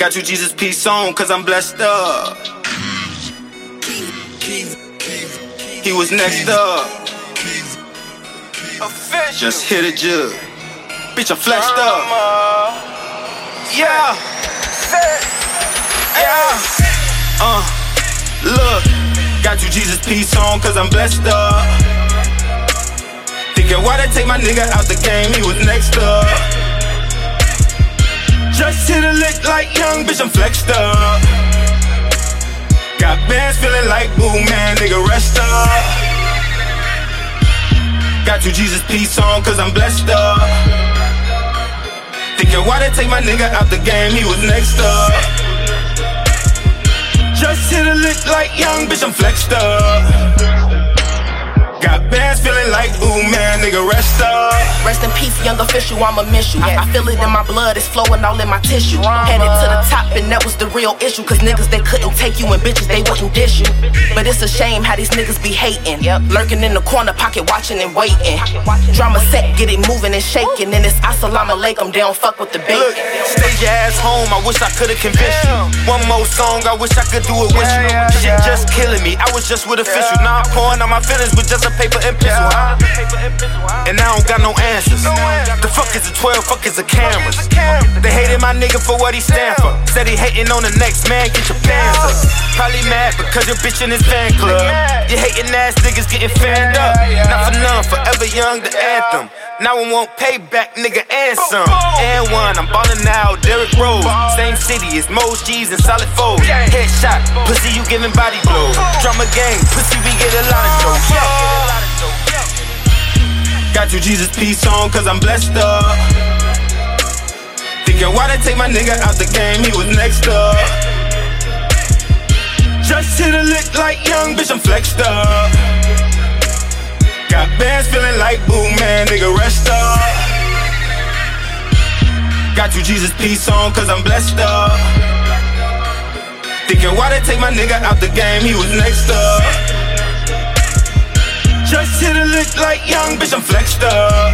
Got you Jesus peace on, cause I'm blessed up. He was next up. Just hit a jug. Bitch, I'm flexed up. Yeah. Yeah. Uh, look. Got you Jesus peace on, cause I'm blessed up. Thinking why they take my nigga out the game, he was next up. Just hit a lick like young, bitch, I'm flexed up. Got bands feeling like boo, man, nigga, rest up. Got you Jesus peace on, cause I'm blessed up. Thinking why they take my nigga out the game, he was next up. Just hit a lick like young, bitch, I'm flexed up. Got bands feeling like, ooh man, nigga, rest up. Rest in peace, Young Affishal, I'ma miss you. I feel it in my blood, it's flowing all in my tissue. Headed to the top, and that was the real issue. Cause niggas, they couldn't take you, and bitches, they wouldn't dish you. But it's a shame how these niggas be hating. Yep. Lurking in the corner, pocket watching and waiting. Drama set, get it moving and shaking. And it's assalamu alaikum, they don't fuck with the Look, stay your ass home, I wish I could've convinced you. One more song, I wish I could do it with you. Shit just killing me, I was just with Affishal. Now I'm pouring out my feelings with just a paper and pencil? And I don't got no answers. The fuck is a 12, fuck is a cameras. They hated my nigga for what he stand for. Said he hating on the next man, get your pants up. Probably mad because your bitch in his fan club. You hating ass niggas getting fanned up. Not for none, forever young, the anthem. Now I want payback, nigga, and some. And one, I'm ballin' now, Derrick Rose. Same city as Mos G's and Solid Foes. Headshot, pussy, you giving body blows. Drama gang, pussy, we get a lot of jokes. Got you Jesus peace on, cause I'm blessed up. Thinking why they take my nigga out the game, he was next up. Just hit a lick like young, bitch, I'm flexed up. Bands feeling like boo, man, nigga, rest up. Got you Jesus peace on, cause I'm blessed up. Thinking why they take my nigga out the game, he was next up. Just hit a lick like young, bitch, I'm flexed up.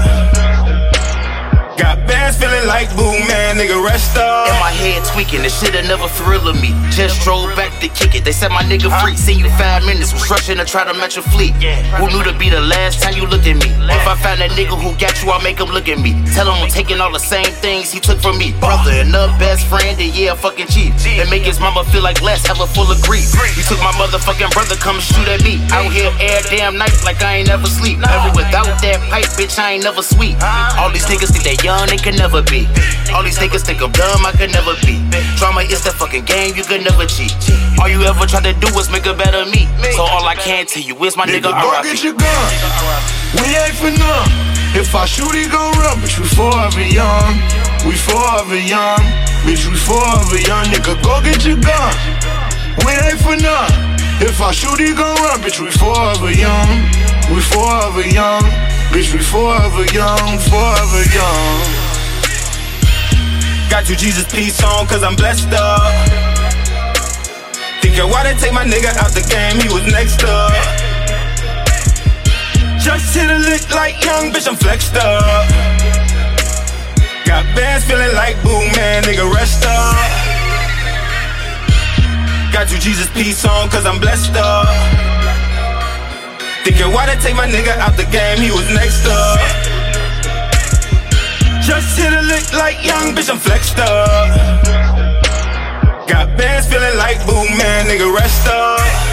Got bands feeling like boo, man, nigga, rest up. In my head tweaking, this shit'll never thrill me. Just drove back to kick it. They said my nigga free. Seen you five minutes, was rushing to try to match a fleet. Who knew to be the last time you looked at me? If I find that nigga who got you, I'll make him look at me. Tell him I'm taking all the same things he took from me. Brother and the best friend, and yeah, fucking cheap. And make his mama feel like less, ever full of grief. You took my motherfucking brother, come shoot at me. Out here air damn night like I ain't never sleep. Ever without that pipe, bitch, I ain't never sweet. All these niggas think they young, they can never be. All these niggas think I'm dumb, I could never be. Drama is the fucking game, you could never cheat. All you ever try to do is make a better me. So all I can tell you is my nigga, Nigga, go get your gun. We ain't for none. If I shoot, he gon' run. Bitch, we forever young. We forever young. Bitch, we forever young. Nigga, go get your gun. We ain't for none. If I shoot, he gon' run. Bitch, we forever young. We forever young. Bitch, we forever young. Forever young. Got you Jesus peace on, cause I'm blessed up. Thinking why they take my nigga out the game, he was next up. Just hit a lick like young, bitch, I'm flexed up. Got bands feeling like boo, man, nigga, rest up. Got you Jesus peace on, cause I'm blessed up. Thinking why they take my nigga out the game, he was next up. Just hit a lick like young, bitch, I'm flexed up. Got bands feeling like boom, man, nigga, rest up.